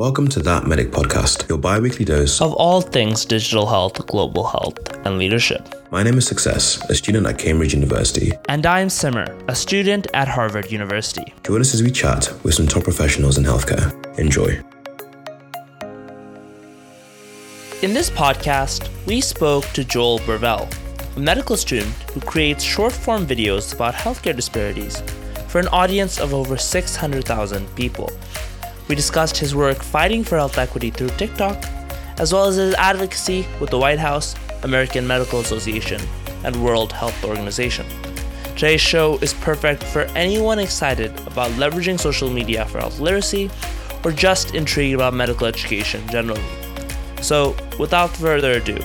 Welcome to That Medic Podcast, your bi weekly dose of all things digital health, global health, and leadership. My name is Success, a student at Cambridge University. And I'm Simar, a student at Harvard University. Join us as we chat with some top professionals in healthcare. Enjoy. In this podcast, we spoke to Joel Bervell, a medical student who creates short form videos about healthcare disparities for an audience of over 600,000 people. We discussed his work fighting for health equity through TikTok, as well as his advocacy with the White House, American Medical Association, and World Health Organization. Today's show is perfect for anyone excited about leveraging social media for health literacy or just intrigued about medical education generally. So, without further ado,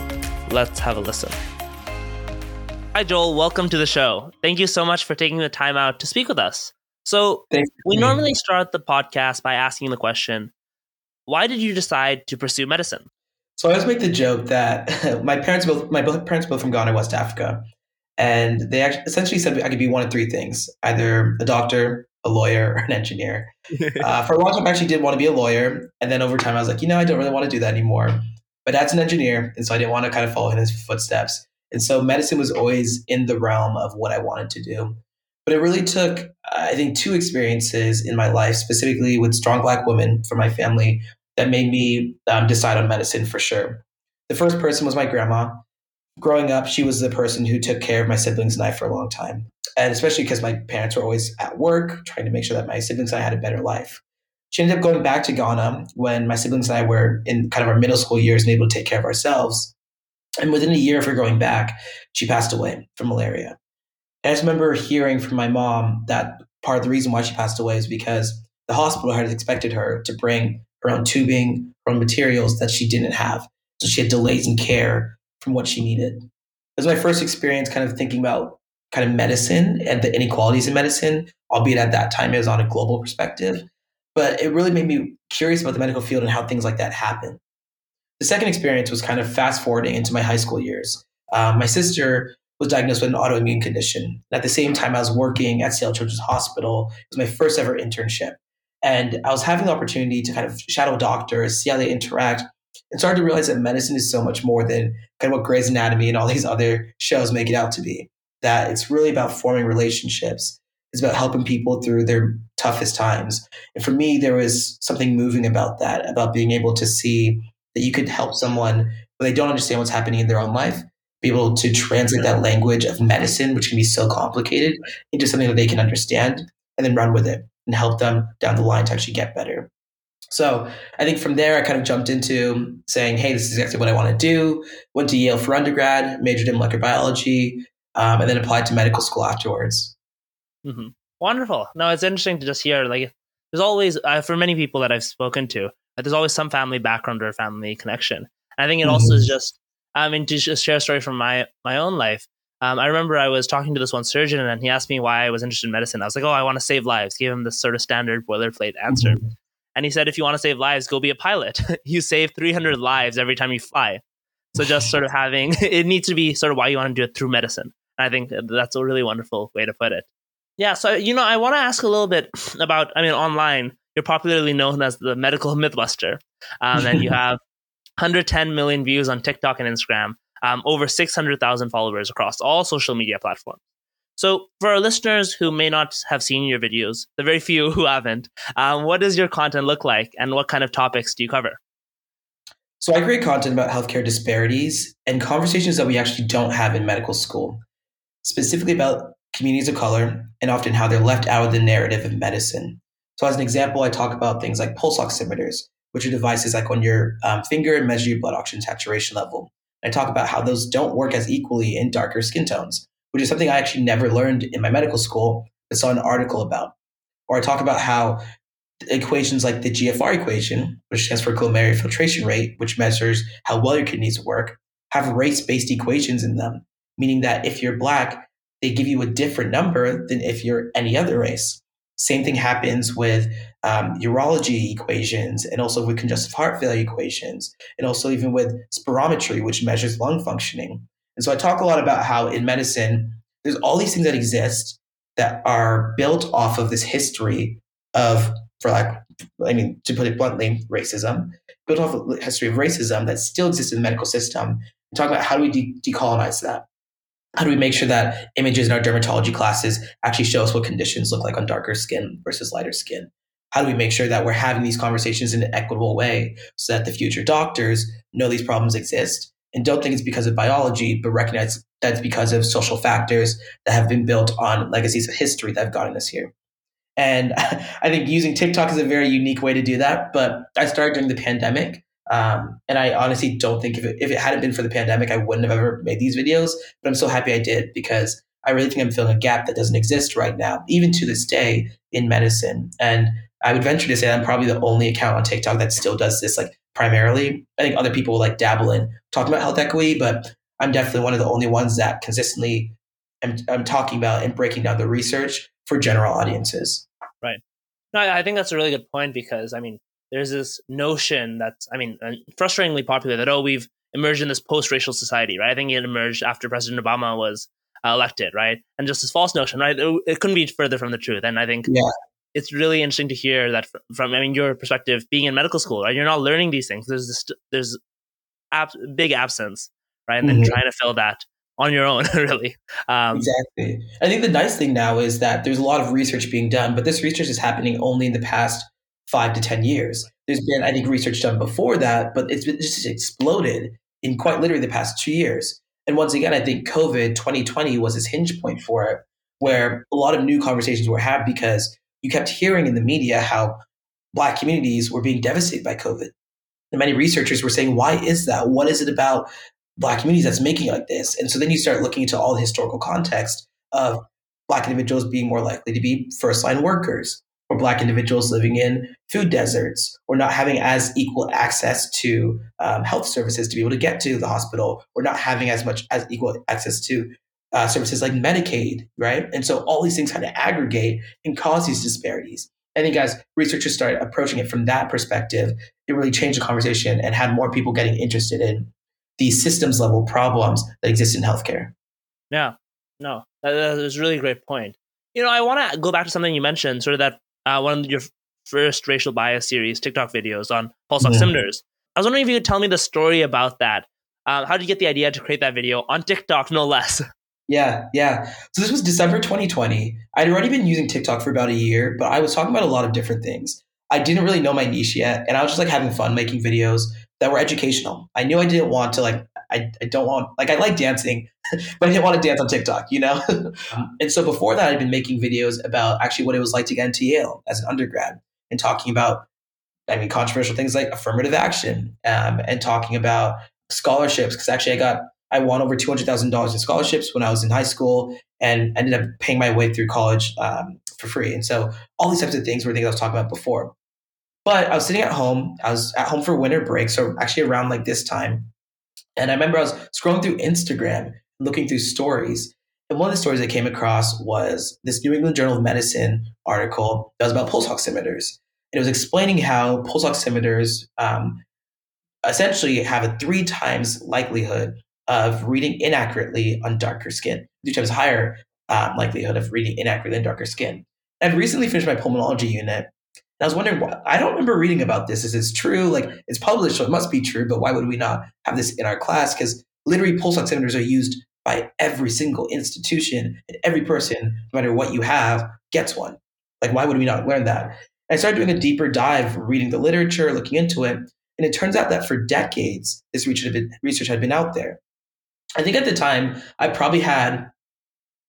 let's have a listen. Hi, Joel. Welcome to the show. Thank you so much for taking the time out to speak with us. So we normally start the podcast by asking the question, why did you decide to pursue medicine? So I always make the joke that my parents both my both parents both from Ghana, West Africa, and they actually essentially said I could be one of three things: either a doctor, a lawyer, or an engineer. uh, for a long time, I actually did want to be a lawyer, and then over time, I was like, you know, I don't really want to do that anymore. But dad's an engineer, and so I didn't want to kind of follow in his footsteps. And so medicine was always in the realm of what I wanted to do. But it really took, I think, two experiences in my life, specifically with strong Black women for my family, that made me um, decide on medicine for sure. The first person was my grandma. Growing up, she was the person who took care of my siblings and I for a long time. And especially because my parents were always at work, trying to make sure that my siblings and I had a better life. She ended up going back to Ghana when my siblings and I were in kind of our middle school years and able to take care of ourselves. And within a year of her going back, she passed away from malaria. I just remember hearing from my mom that part of the reason why she passed away is because the hospital had expected her to bring her own tubing, her own materials that she didn't have. So she had delays in care from what she needed. It was my first experience kind of thinking about kind of medicine and the inequalities in medicine, albeit at that time it was on a global perspective. But it really made me curious about the medical field and how things like that happen. The second experience was kind of fast forwarding into my high school years. Um, my sister was diagnosed with an autoimmune condition. At the same time, I was working at Seattle Children's Hospital. It was my first ever internship. And I was having the opportunity to kind of shadow doctors, see how they interact, and started to realize that medicine is so much more than kind of what Grey's Anatomy and all these other shows make it out to be. That it's really about forming relationships. It's about helping people through their toughest times. And for me, there was something moving about that, about being able to see that you could help someone when they don't understand what's happening in their own life be able to translate that language of medicine, which can be so complicated, into something that they can understand and then run with it and help them down the line to actually get better. So I think from there, I kind of jumped into saying, hey, this is exactly what I want to do. Went to Yale for undergrad, majored in molecular biology, um, and then applied to medical school afterwards. Mm-hmm. Wonderful. No, it's interesting to just hear. Like, there's always, uh, for many people that I've spoken to, there's always some family background or family connection. And I think it mm-hmm. also is just I mean, to just share a story from my my own life. Um, I remember I was talking to this one surgeon, and he asked me why I was interested in medicine. I was like, "Oh, I want to save lives." Gave him this sort of standard boilerplate answer, mm-hmm. and he said, "If you want to save lives, go be a pilot. you save 300 lives every time you fly." So just sort of having it needs to be sort of why you want to do it through medicine. And I think that's a really wonderful way to put it. Yeah. So you know, I want to ask a little bit about. I mean, online, you're popularly known as the medical mythbuster, um, and you have 110 million views on TikTok and Instagram, um, over 600,000 followers across all social media platforms. So, for our listeners who may not have seen your videos, the very few who haven't, um, what does your content look like and what kind of topics do you cover? So, I create content about healthcare disparities and conversations that we actually don't have in medical school, specifically about communities of color and often how they're left out of the narrative of medicine. So, as an example, I talk about things like pulse oximeters, which are devices like on your um, finger and measure your blood oxygen saturation level. And I talk about how those don't work as equally in darker skin tones, which is something I actually never learned in my medical school, but saw an article about. Or I talk about how equations like the GFR equation, which stands for glomerular filtration rate, which measures how well your kidneys work, have race based equations in them, meaning that if you're black, they give you a different number than if you're any other race. Same thing happens with um, urology equations and also with congestive heart failure equations, and also even with spirometry, which measures lung functioning. And so I talk a lot about how in medicine, there's all these things that exist that are built off of this history of for like, I mean, to put it bluntly, racism, built off a history of racism that still exists in the medical system. And talk about how do we de- decolonize that? How do we make sure that images in our dermatology classes actually show us what conditions look like on darker skin versus lighter skin? How do we make sure that we're having these conversations in an equitable way so that the future doctors know these problems exist and don't think it's because of biology, but recognize that it's because of social factors that have been built on legacies of history that have gotten us here. And I think using TikTok is a very unique way to do that. But I started during the pandemic. Um, and I honestly don't think if it, if it hadn't been for the pandemic, I wouldn't have ever made these videos. But I'm so happy I did because I really think I'm filling a gap that doesn't exist right now, even to this day in medicine. And I would venture to say I'm probably the only account on TikTok that still does this like primarily. I think other people will like dabble in talking about health equity, but I'm definitely one of the only ones that consistently am, am talking about and breaking down the research for general audiences. Right. No, I think that's a really good point because I mean, there's this notion that's, I mean, frustratingly popular that oh, we've emerged in this post-racial society, right? I think it emerged after President Obama was uh, elected, right? And just this false notion, right? It, it, couldn't be further from the truth. And I think yeah. it's really interesting to hear that from, from, I mean, your perspective, being in medical school, right? You're not learning these things. There's this, there's ab- big absence, right? And then mm-hmm. trying to fill that on your own, really. Um, exactly. I think the nice thing now is that there's a lot of research being done, but this research is happening only in the past five to 10 years. There's been, I think, research done before that, but it's just exploded in quite literally the past two years. And once again, I think COVID 2020 was this hinge point for it, where a lot of new conversations were had because you kept hearing in the media how Black communities were being devastated by COVID. And many researchers were saying, why is that? What is it about black communities that's making it like this. And so then you start looking into all the historical context of black individuals being more likely to be first line workers or black individuals living in food deserts or not having as equal access to um, health services to be able to get to the hospital or not having as much as equal access to uh, services like medicaid right and so all these things kind of aggregate and cause these disparities i think as researchers started approaching it from that perspective it really changed the conversation and had more people getting interested in these systems level problems that exist in healthcare. Yeah, no, that, that is a really great point. You know, I want to go back to something you mentioned, sort of that uh, one of your first racial bias series, TikTok videos on pulse oximeters. I was wondering if you could tell me the story about that. Uh, how did you get the idea to create that video on TikTok, no less? Yeah, yeah. So this was December 2020. I'd already been using TikTok for about a year, but I was talking about a lot of different things. I didn't really know my niche yet, and I was just like having fun making videos that were educational. I knew I didn't want to like I, I don't want like I like dancing, but I didn't want to dance on TikTok, you know? Um, and so before that I'd been making videos about actually what it was like to get into Yale as an undergrad and talking about I mean controversial things like affirmative action um, and talking about scholarships because actually I got I won over two hundred thousand dollars in scholarships when I was in high school and ended up paying my way through college um, for free. And so all these types of things were things I was talking about before. But I was sitting at home. I was at home for winter break, so actually around like this time. And I remember I was scrolling through Instagram, looking through stories. And one of the stories I came across was this New England Journal of Medicine article that was about pulse oximeters. And it was explaining how pulse oximeters um, essentially have a three times likelihood of reading inaccurately on darker skin, three times higher um, likelihood of reading inaccurately on darker skin. I'd recently finished my pulmonology unit, I was wondering, I don't remember reading about this. Is this true? Like it's published, so it must be true. But why would we not have this in our class? Because literally, pulse oximeters are used by every single institution, and every person, no matter what you have, gets one. Like, why would we not learn that? And I started doing a deeper dive, reading the literature, looking into it, and it turns out that for decades, this research had been, out there. I think at the time, I probably had,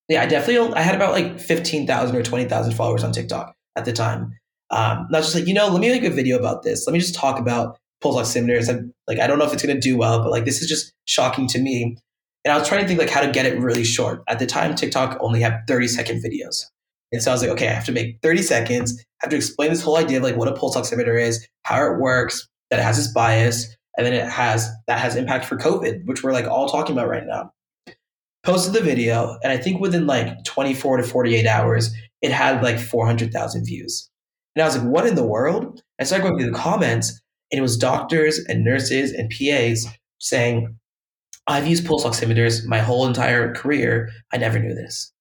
yeah, I definitely, I had about like fifteen thousand or twenty thousand followers on TikTok at the time um, not just like, you know, let me make a video about this. Let me just talk about pulse oximeters. And like, I don't know if it's going to do well, but like, this is just shocking to me. And I was trying to think like how to get it really short. At the time, TikTok only had 30 second videos. And so I was like, okay, I have to make 30 seconds, I have to explain this whole idea of like what a pulse oximeter is, how it works, that it has this bias, and then it has that has impact for COVID, which we're like all talking about right now. Posted the video, and I think within like 24 to 48 hours, it had like 400,000 views. And I was like, what in the world? I started going through the comments, and it was doctors and nurses and PAs saying, I've used pulse oximeters my whole entire career. I never knew this.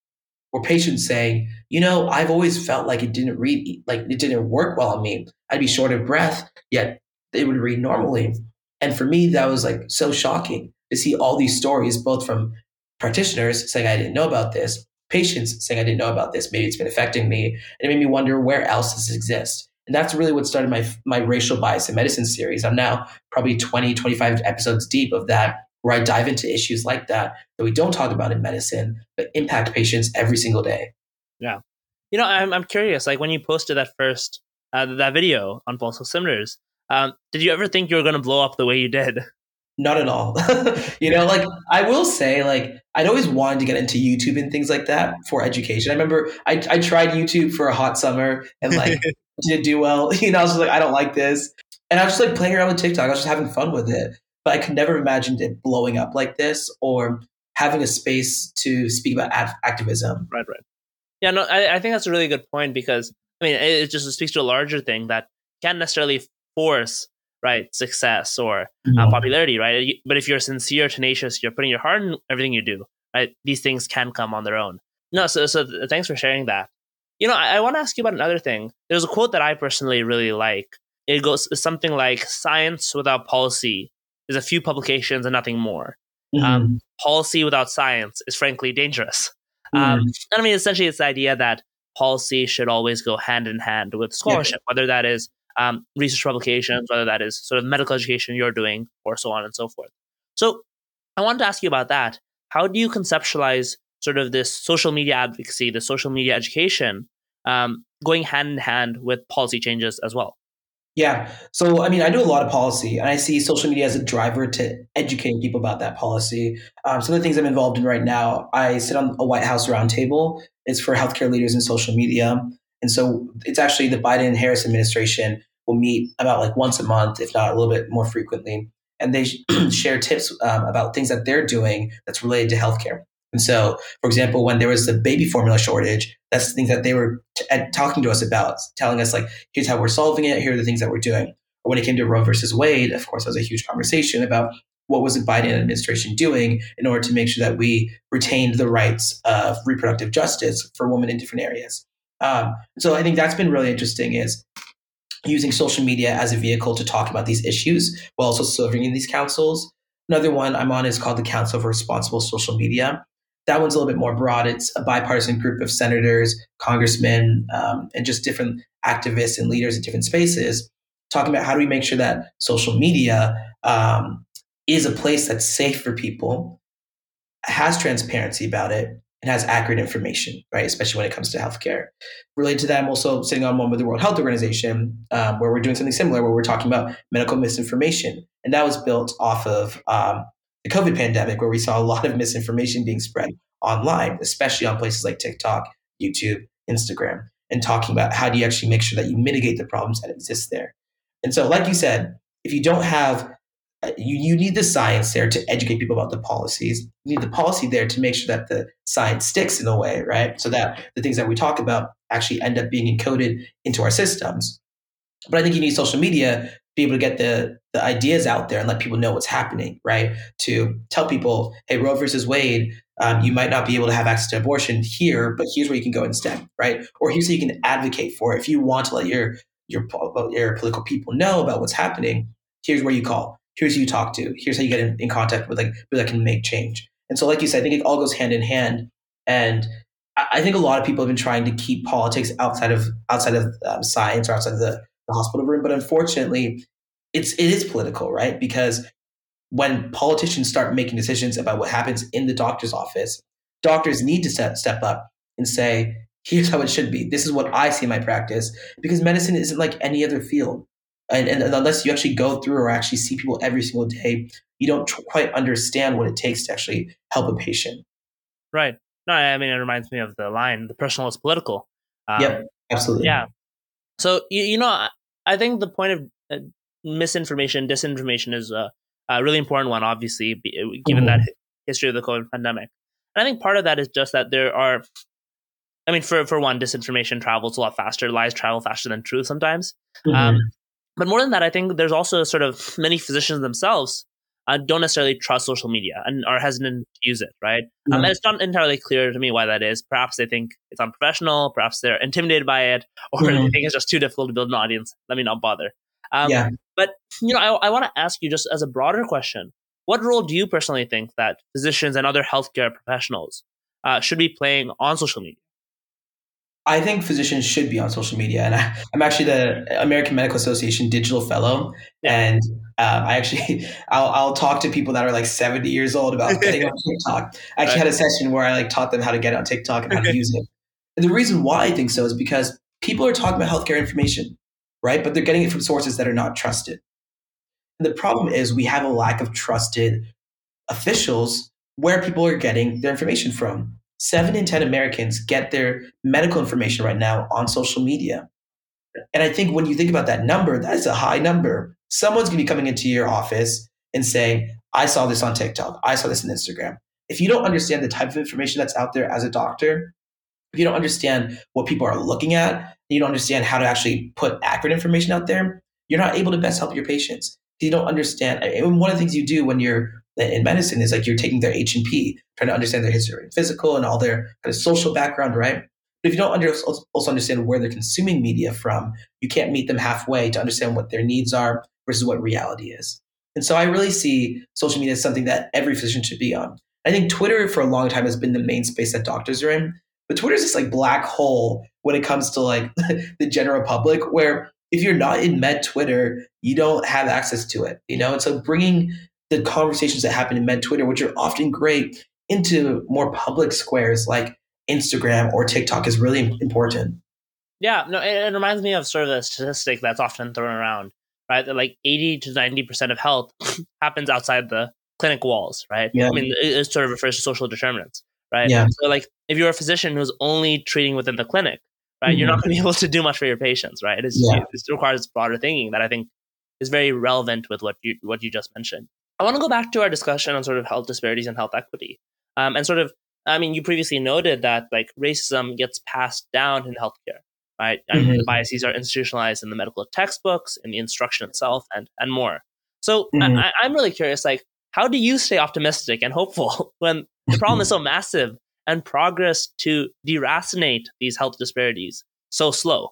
or patients saying, you know, I've always felt like it didn't read, like it didn't work well on me. I'd be short of breath, yet it would read normally. And for me, that was like so shocking to see all these stories, both from practitioners saying, I didn't know about this, patients saying, I didn't know about this. Maybe it's been affecting me. And it made me wonder where else does it exist? And that's really what started my, my racial bias in medicine series. I'm now probably 20, 25 episodes deep of that, where I dive into issues like that that we don't talk about in medicine, but impact patients every single day. Yeah. You know, I'm, I'm curious, like when you posted that first, uh, that video on pulse oximeters, um, did you ever think you were going to blow up the way you did? Not at all. you know, like I will say, like I'd always wanted to get into YouTube and things like that for education. I remember I, I tried YouTube for a hot summer and like didn't do well. You know, I was just like, I don't like this. And I was just like playing around with TikTok. I was just having fun with it. But I could never imagine it blowing up like this or having a space to speak about ad- activism. Right, right. Yeah, no, I, I think that's a really good point because I mean, it, it just speaks to a larger thing that can't necessarily force right success or uh, mm-hmm. uh, popularity, right? But if you're sincere, tenacious, you're putting your heart in everything you do, right? These things can come on their own. No, so so thanks for sharing that. You know, I, I want to ask you about another thing. There's a quote that I personally really like. It goes something like, "Science without policy is a few publications and nothing more. Um, mm-hmm. Um, policy without science is frankly dangerous." Um, mm-hmm. Um, and I mean, essentially, it's the idea that policy should always go hand in hand with scholarship, yeah. whether that is um, research publications, whether that is sort of medical education you're doing, or so on and so forth. So, I wanted to ask you about that. How do you conceptualize sort of this social media advocacy, the social media education, um, going hand in hand with policy changes as well? Yeah. So, I mean, I do a lot of policy and I see social media as a driver to educating people about that policy. Um, some of the things I'm involved in right now, I sit on a White House roundtable. It's for healthcare leaders in social media. And so it's actually the Biden and Harris administration will meet about like once a month, if not a little bit more frequently. And they share tips um, about things that they're doing that's related to healthcare. And so, for example, when there was the baby formula shortage, that's the things that they were t- talking to us about, telling us like, here's how we're solving it. Here are the things that we're doing. Or when it came to Roe versus Wade, of course, that was a huge conversation about what was the Biden administration doing in order to make sure that we retained the rights of reproductive justice for women in different areas. Um, so I think that's been really interesting is using social media as a vehicle to talk about these issues while also serving in these councils. Another one I'm on is called the Council for Responsible Social Media that one's a little bit more broad. It's a bipartisan group of senators, congressmen, um, and just different activists and leaders in different spaces talking about how do we make sure that social media um, is a place that's safe for people, has transparency about it, and has accurate information, right? Especially when it comes to healthcare. Related to that, I'm also sitting on one with the World Health Organization um, where we're doing something similar, where we're talking about medical misinformation. And that was built off of um, the COVID pandemic, where we saw a lot of misinformation being spread online, especially on places like TikTok, YouTube, Instagram, and talking about how do you actually make sure that you mitigate the problems that exist there. And so, like you said, if you don't have you, you need the science there to educate people about the policies. You need the policy there to make sure that the science sticks in a way, right? So that the things that we talk about actually end up being encoded into our systems. But I think you need social media to be able to get the the ideas out there and let people know what's happening, right? To tell people, hey, Roe versus Wade, um, you might not be able to have access to abortion here, but here's where you can go instead, right? Or here's how you can advocate for it. If you want to let your your your political people know about what's happening, here's where you call. Here's who you talk to. Here's how you get in, in contact with like people that can make change. And so, like you said, I think it all goes hand in hand. And I think a lot of people have been trying to keep politics outside of outside of um, science or outside of the, the hospital room, but unfortunately, it's it is political, right? Because when politicians start making decisions about what happens in the doctor's office, doctors need to step step up and say, "Here's how it should be. This is what I see in my practice." Because medicine isn't like any other field, and, and unless you actually go through or actually see people every single day, you don't quite understand what it takes to actually help a patient. Right. No, I mean it reminds me of the line: "The personal is political." Um, yep, absolutely. Yeah. So you, you know, I think the point of uh, misinformation, disinformation is a, a really important one, obviously, uh, given mm-hmm. that history of the COVID pandemic. And I think part of that is just that there are, I mean, for, for one, disinformation travels a lot faster, lies travel faster than truth sometimes. Mm-hmm. Um, but more than that, I think there's also sort of many physicians themselves uh, don't necessarily trust social media and are hesitant to use it, right? Um, and it's not entirely clear to me why that is. Perhaps they think it's unprofessional, perhaps they're intimidated by it, or mm-hmm. they think it's just too difficult to build an audience. Let me not bother. Um, yeah. But you know, I, I want to ask you just as a broader question: What role do you personally think that physicians and other healthcare professionals uh, should be playing on social media? I think physicians should be on social media, and I, am actually the American Medical Association Digital Fellow, and um, I actually I'll, I'll, talk to people that are like 70 years old about getting on TikTok. I actually had a session where I like taught them how to get on TikTok and how to use it. And the reason why I think so is because people are talking about healthcare information, right? But they're getting it from sources that are not trusted. And the problem is we have a lack of trusted officials where people are getting their information from seven in 10 Americans get their medical information right now on social media. And I think when you think about that number, that is a high number. Someone's going to be coming into your office and saying, I saw this on TikTok. I saw this on Instagram. If you don't understand the type of information that's out there as a doctor, if you don't understand what people are looking at, you don't understand how to actually put accurate information out there, you're not able to best help your patients. You don't understand. And one of the things you do when you're in medicine is like you're taking their H and P, trying to understand their history, physical, and all their kind of social background, right? But if you don't under, also understand where they're consuming media from, you can't meet them halfway to understand what their needs are versus what reality is. And so I really see social media as something that every physician should be on. I think Twitter for a long time has been the main space that doctors are in, but Twitter is this like black hole when it comes to like the general public, where if you're not in med Twitter, you don't have access to it, you know. And so bringing the conversations that happen in med Twitter, which are often great, into more public squares like Instagram or TikTok is really important. Yeah, no, it, it reminds me of sort of a statistic that's often thrown around, right? That like 80 to 90% of health happens outside the clinic walls, right? Yeah. I mean, it, it sort of refers to social determinants, right? Yeah. So, like, if you're a physician who's only treating within the clinic, right, mm-hmm. you're not going to be able to do much for your patients, right? It, is, yeah. it requires broader thinking that I think is very relevant with what you what you just mentioned. I want to go back to our discussion on sort of health disparities and health equity. Um, and sort of, I mean, you previously noted that like racism gets passed down in healthcare, right? Mm-hmm. And the biases are institutionalized in the medical textbooks, in the instruction itself, and and more. So mm-hmm. I, I'm really curious, like, how do you stay optimistic and hopeful when the problem is so massive and progress to deracinate these health disparities so slow?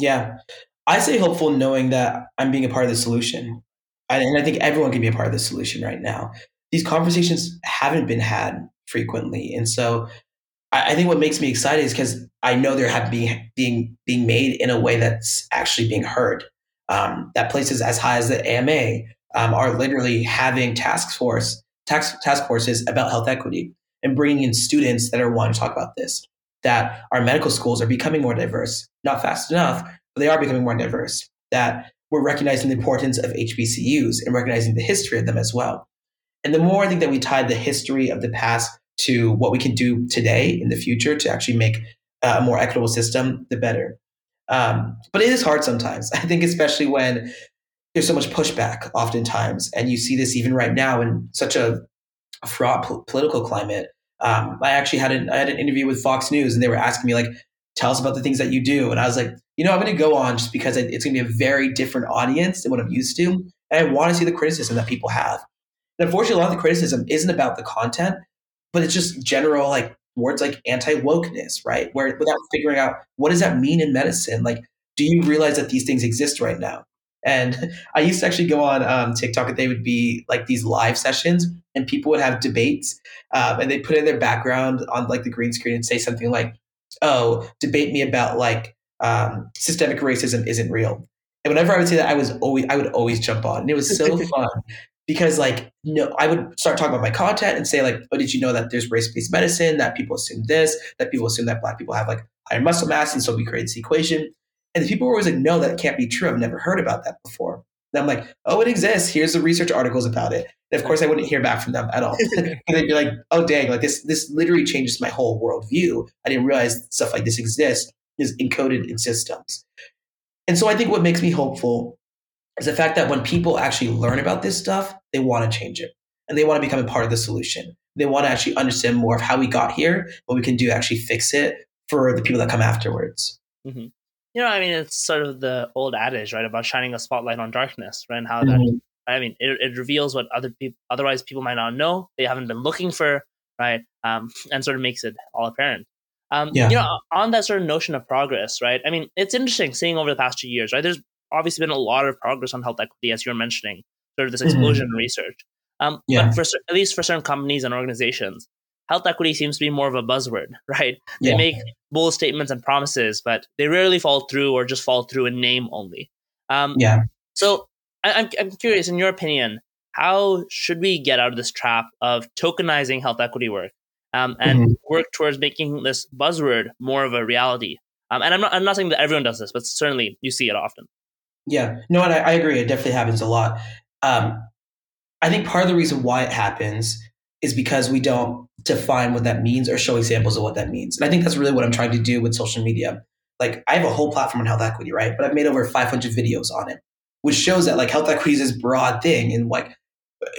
Yeah, I say hopeful knowing that I'm being a part of the solution and I think everyone can be a part of the solution right now. These conversations haven't been had frequently, and so I, think what makes me excited is because I know they're have being being being made in a way that's actually being heard. Um, that places as high as the AMA um, are literally having task force task task forces about health equity and bringing in students that are wanting to talk about this. That our medical schools are becoming more diverse, not fast enough, but they are becoming more diverse. That we're recognizing the importance of HBCUs and recognizing the history of them as well. And the more I think that we tie the history of the past to what we can do today in the future to actually make a more equitable system, the better. Um, but it is hard sometimes. I think, especially when there's so much pushback, oftentimes, and you see this even right now in such a fraught po- political climate. Um, I actually had an I had an interview with Fox News, and they were asking me like, "Tell us about the things that you do," and I was like, you know, I'm going to go on just because it's going to be a very different audience than what I'm used to. And I want to see the criticism that people have. And unfortunately, a lot of the criticism isn't about the content, but it's just general, like words like anti wokeness, right? Where without figuring out what does that mean in medicine? Like, do you realize that these things exist right now? And I used to actually go on um, TikTok and they would be like these live sessions and people would have debates um, and they put in their background on like the green screen and say something like, oh, debate me about like um, systemic racism isn't real. And whenever I would say that, I was always I would always jump on, and it was so fun because like no, I would start talking about my content and say like, oh, did you know that there's race based medicine? That people assume this, that people assume that black people have like higher muscle mass, and so we create this equation. And the people were always like, no, that can't be true. I've never heard about that before. And I'm like, oh, it exists. Here's the research articles about it. Of course, I wouldn't hear back from them at all. and they'd be like, oh, dang, like this, this literally changes my whole worldview. I didn't realize stuff like this exists is encoded in systems. And so I think what makes me hopeful is the fact that when people actually learn about this stuff, they want to change it and they want to become a part of the solution. They want to actually understand more of how we got here, what we can do to actually fix it for the people that come afterwards. Mm-hmm. You know, I mean, it's sort of the old adage, right, about shining a spotlight on darkness, right, and how mm-hmm. that I mean, it, it reveals what other people otherwise people might not know. They haven't been looking for, right? Um, and sort of makes it all apparent. Um, yeah. You know, on that sort of notion of progress, right? I mean, it's interesting seeing over the past two years, right? There's obviously been a lot of progress on health equity, as you're mentioning, sort of this mm-hmm. explosion mm-hmm. in research. Um, yeah. But for at least for certain companies and organizations, health equity seems to be more of a buzzword, right? They yeah. make bold statements and promises, but they rarely fall through or just fall through in name only. Um, yeah. So I, I'm I'm curious, in your opinion, how should we get out of this trap of tokenizing health equity work um, and mm-hmm. work towards making this buzzword more of a reality? Um, and I'm not I'm not saying that everyone does this, but certainly you see it often. Yeah, no, and I, I agree. It definitely happens a lot. Um, I think part of the reason why it happens is because we don't define what that means or show examples of what that means. And I think that's really what I'm trying to do with social media. Like I have a whole platform on health equity, right? But I've made over 500 videos on it, which shows that like health equity is this broad thing and like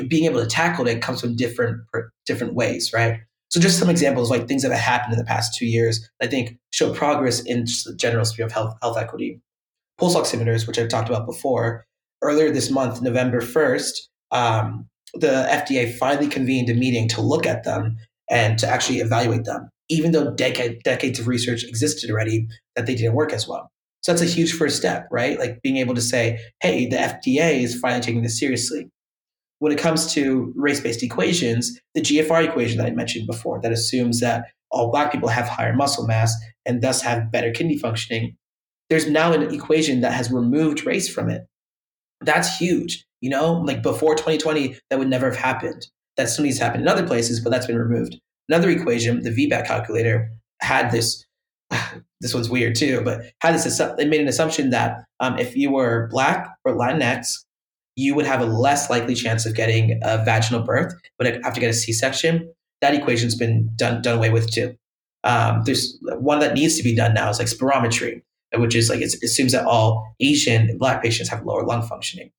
being able to tackle it comes from different different ways, right? So just some examples like things that have happened in the past two years, I think show progress in the general sphere of health health equity. Pulse oximeters, which I've talked about before, earlier this month, November 1st, um, the FDA finally convened a meeting to look at them and to actually evaluate them, even though decade, decades of research existed already that they didn't work as well. So that's a huge first step, right? Like being able to say, hey, the FDA is finally taking this seriously. When it comes to race based equations, the GFR equation that I mentioned before, that assumes that all Black people have higher muscle mass and thus have better kidney functioning, there's now an equation that has removed race from it. That's huge. You know, like before 2020, that would never have happened. That still needs to happen in other places, but that's been removed. Another equation, the VBAC calculator, had this. This one's weird too, but had this. They made an assumption that um, if you were black or Latinx, you would have a less likely chance of getting a vaginal birth, but have to get a C-section. That equation's been done done away with too. Um, there's one that needs to be done now is like spirometry, which is like it assumes that all Asian and Black patients have lower lung functioning.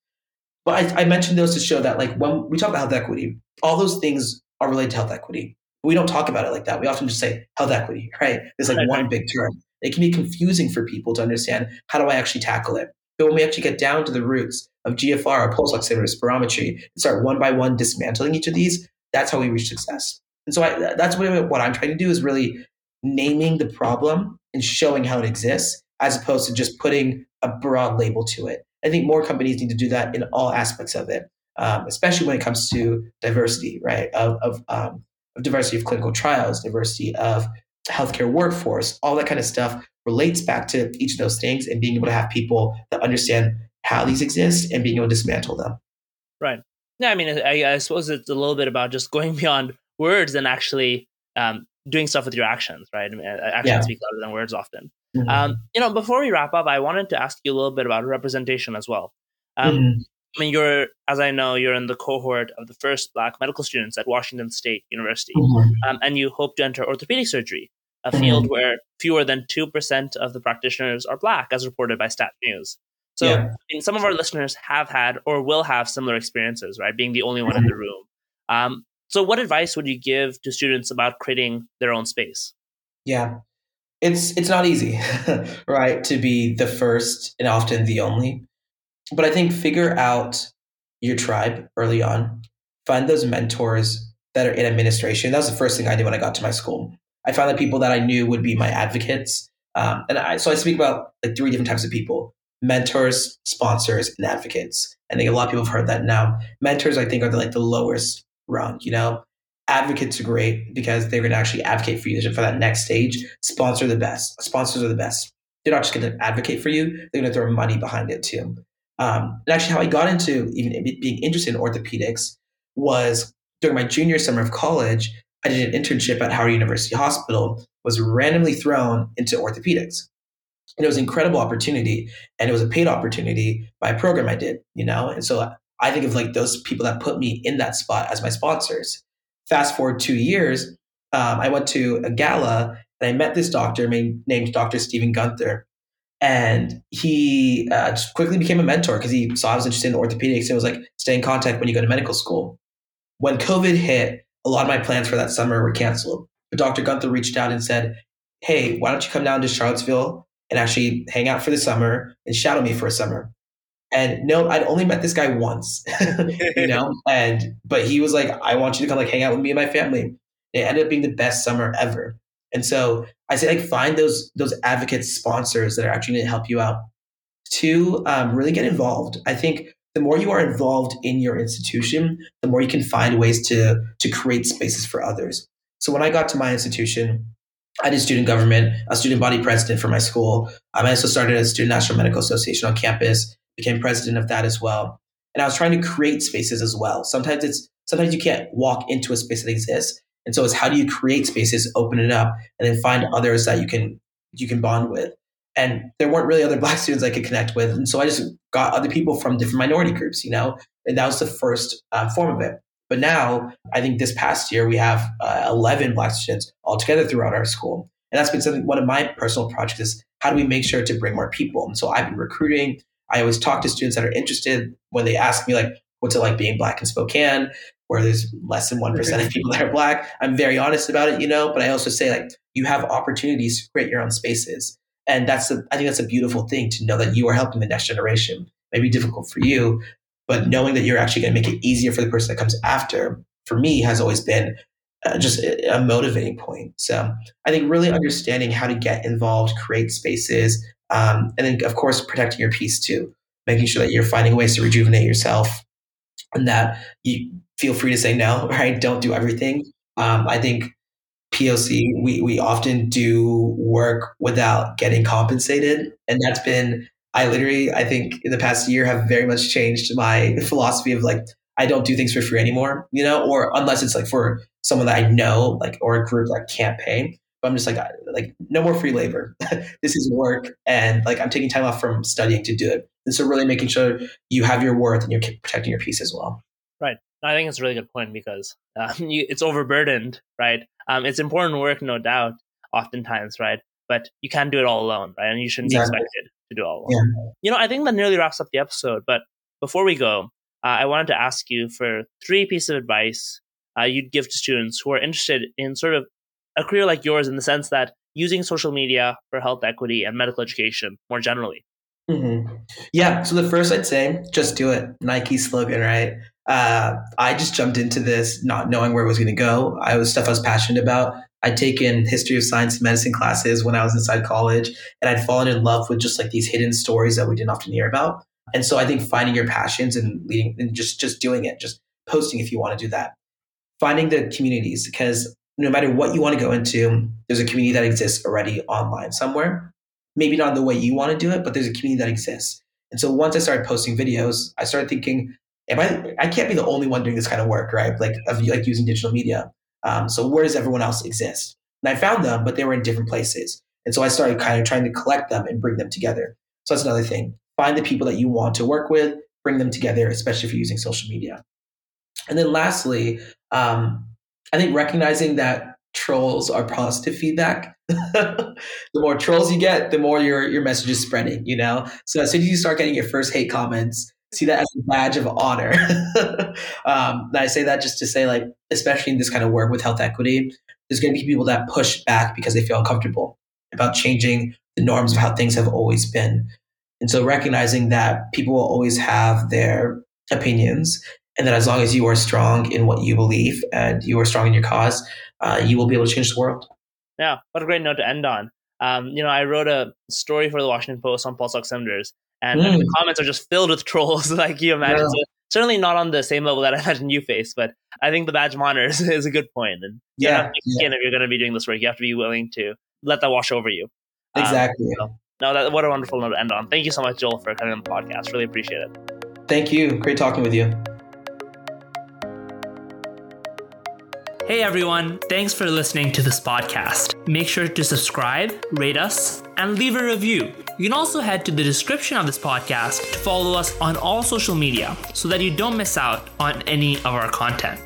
But I, I mentioned those to show that, like, when we talk about health equity, all those things are related to health equity. We don't talk about it like that. We often just say health equity, right? It's like one big term. It can be confusing for people to understand how do I actually tackle it. But when we actually get down to the roots of GFR, or pulse oximeter, spirometry, and start one by one dismantling each of these, that's how we reach success. And so I, that's what, what I'm trying to do is really naming the problem and showing how it exists, as opposed to just putting a broad label to it. I think more companies need to do that in all aspects of it, um, especially when it comes to diversity, right? Of, of, um, of diversity of clinical trials, diversity of healthcare workforce, all that kind of stuff relates back to each of those things and being able to have people that understand how these exist and being able to dismantle them. Right. Yeah, I mean, I, I suppose it's a little bit about just going beyond words and actually um, doing stuff with your actions, right? I mean, actions yeah. speak louder than words often. Mm-hmm. Um, you know, before we wrap up, I wanted to ask you a little bit about representation as well. Um, mm-hmm. I mean, you're, as I know, you're in the cohort of the first Black medical students at Washington State University, mm-hmm. um, and you hope to enter orthopedic surgery, a mm-hmm. field where fewer than 2% of the practitioners are Black, as reported by Stat News. So, yeah. I mean, some of our listeners have had or will have similar experiences, right? Being the only one in the mm-hmm. room. Um, so, what advice would you give to students about creating their own space? Yeah it's it's not easy, right, to be the first and often the only. But I think figure out your tribe early on. Find those mentors that are in administration. That was the first thing I did when I got to my school. I found the people that I knew would be my advocates. Um, and I, so I speak about like three different types of people mentors, sponsors, and advocates. I think a lot of people have heard that now. Mentors, I think, are the, like the lowest rung, you know? advocates are great because they're going to actually advocate for you for that next stage. Sponsor the best. Sponsors are the best. They're not just going to advocate for you; they're going to throw money behind it too. Um, and actually, how I got into even being interested in orthopedics was during my junior summer of college. I did an internship at Howard University Hospital. Was randomly thrown into orthopedics, and it was an incredible opportunity, and it was a paid opportunity by a program I did. You know, and so I think of like those people that put me in that spot as my sponsors fast forward two years, um, I went to a gala and I met this doctor named Dr. Stephen Guenther. And he uh, just quickly became a mentor because he saw I was interested in orthopedics and was like, stay in contact when you go to medical school. When COVID hit, a lot of my plans for that summer were canceled. But Dr. Gunther reached out and said, hey, why don't you come down to Charlottesville and actually hang out for the summer and shadow me for a summer? And no, I'd only met this guy once, you know, and but he was like, I want you to come like hang out with me and my family. It ended up being the best summer ever. And so I say like find those those advocates, sponsors that are actually going to help you out. To um, really get involved. I think the more you are involved in your institution, the more you can find ways to to create spaces for others. So when I got to my institution, I did student government, a student body president for my school. Um, I also started a student national medical association on campus, became president of that as well. And I was trying to create spaces as well. Sometimes it's sometimes you can't walk into a space that exists. And so it's how do you create spaces, open it up, and then find others that you can you can bond with. And there weren't really other black students I could connect with. And so I just got other people from different minority groups, you know, and that was the first uh, form of it. But now, I think this past year, we have uh, 11 Black students altogether throughout our school. And that's been something, one of my personal projects is how do we make sure to bring more people? And so I've been recruiting. I always talk to students that are interested when they ask me, like, what's it like being Black in Spokane, where there's less than 1% of people that are Black. I'm very honest about it, you know, but I also say, like, you have opportunities to create your own spaces. And that's, a, I think that's a beautiful thing to know that you are helping the next generation. Maybe difficult for you, but knowing that you're actually going to make it easier for the person that comes after, for me, has always been uh, just a motivating point. So I think really understanding how to get involved, create spaces, um, and then of course protecting your peace too, making sure that you're finding ways to rejuvenate yourself, and that you feel free to say no. Right? Don't do everything. Um, I think POC we we often do work without getting compensated, and that's been I literally, I think in the past year have very much changed my philosophy of like, I don't do things for free anymore, you know, or unless it's like for someone that I know, like, or a group that can't pay. But I'm just like, like no more free labor. this is work, and like I'm taking time off from studying to do it. And so, really making sure you have your worth and you're protecting your peace as well. Right. I think it's a really good point because um, you, it's overburdened, right? Um, it's important work, no doubt, oftentimes, right? But you can't do it all alone, right? And you shouldn't exactly. be expected to do all alone. Yeah. You know, I think that nearly wraps up the episode. But before we go, uh, I wanted to ask you for three pieces of advice uh, you'd give to students who are interested in sort of a career like yours in the sense that using social media for health equity and medical education more generally. Mm-hmm. Yeah. So the first I'd say, just do it. Nike slogan, right? Uh, I just jumped into this not knowing where it was going to go. I was stuff I was passionate about. I'd taken history of science and medicine classes when I was inside college, and I'd fallen in love with just like these hidden stories that we didn't often hear about. And so I think finding your passions and leading and just just doing it, just posting if you want to do that. Finding the communities because no matter what you want to go into, there's a community that exists already online somewhere. Maybe not the way you want to do it, but there's a community that exists. And so once I started posting videos, I started thinking, I I can't be the only one doing this kind of work, right? Like of like using digital media. Um, so where does everyone else exist? And I found them, but they were in different places. And so I started kind of trying to collect them and bring them together. So that's another thing. Find the people that you want to work with, bring them together, especially if you're using social media. And then lastly, um, I think recognizing that trolls are positive feedback. the more trolls you get, the more your your message is spreading. You know, so as soon as you start getting your first hate comments, see that as a badge of honor. um, I say that just to say, like, especially in this kind of work with health equity, there's going to be people that push back because they feel uncomfortable about changing the norms of how things have always been. And so recognizing that people will always have their opinions and that as long as you are strong in what you believe and you are strong in your cause, uh, you will be able to change the world. Yeah, what a great note to end on. Um, you know, I wrote a story for the Washington Post on pulse oximeters, and, mm. the comments are just filled with trolls, like you imagine. Yeah. So certainly not on the same level that I imagine you face, but I think the badge is, is a good point. And yeah, yeah. if you're going to be doing this work, you have to be willing to let that wash over you. Um, exactly. Um, so, no, that what a wonderful note to end on. Thank you so much, Joel, for coming on the podcast. Really appreciate it. Thank you. Great talking with you. Hey everyone, thanks for listening to this podcast. Make sure to subscribe, rate us, and leave a review. You can also head to the description of this podcast to follow us on all social media so that you don't miss out on any of our content.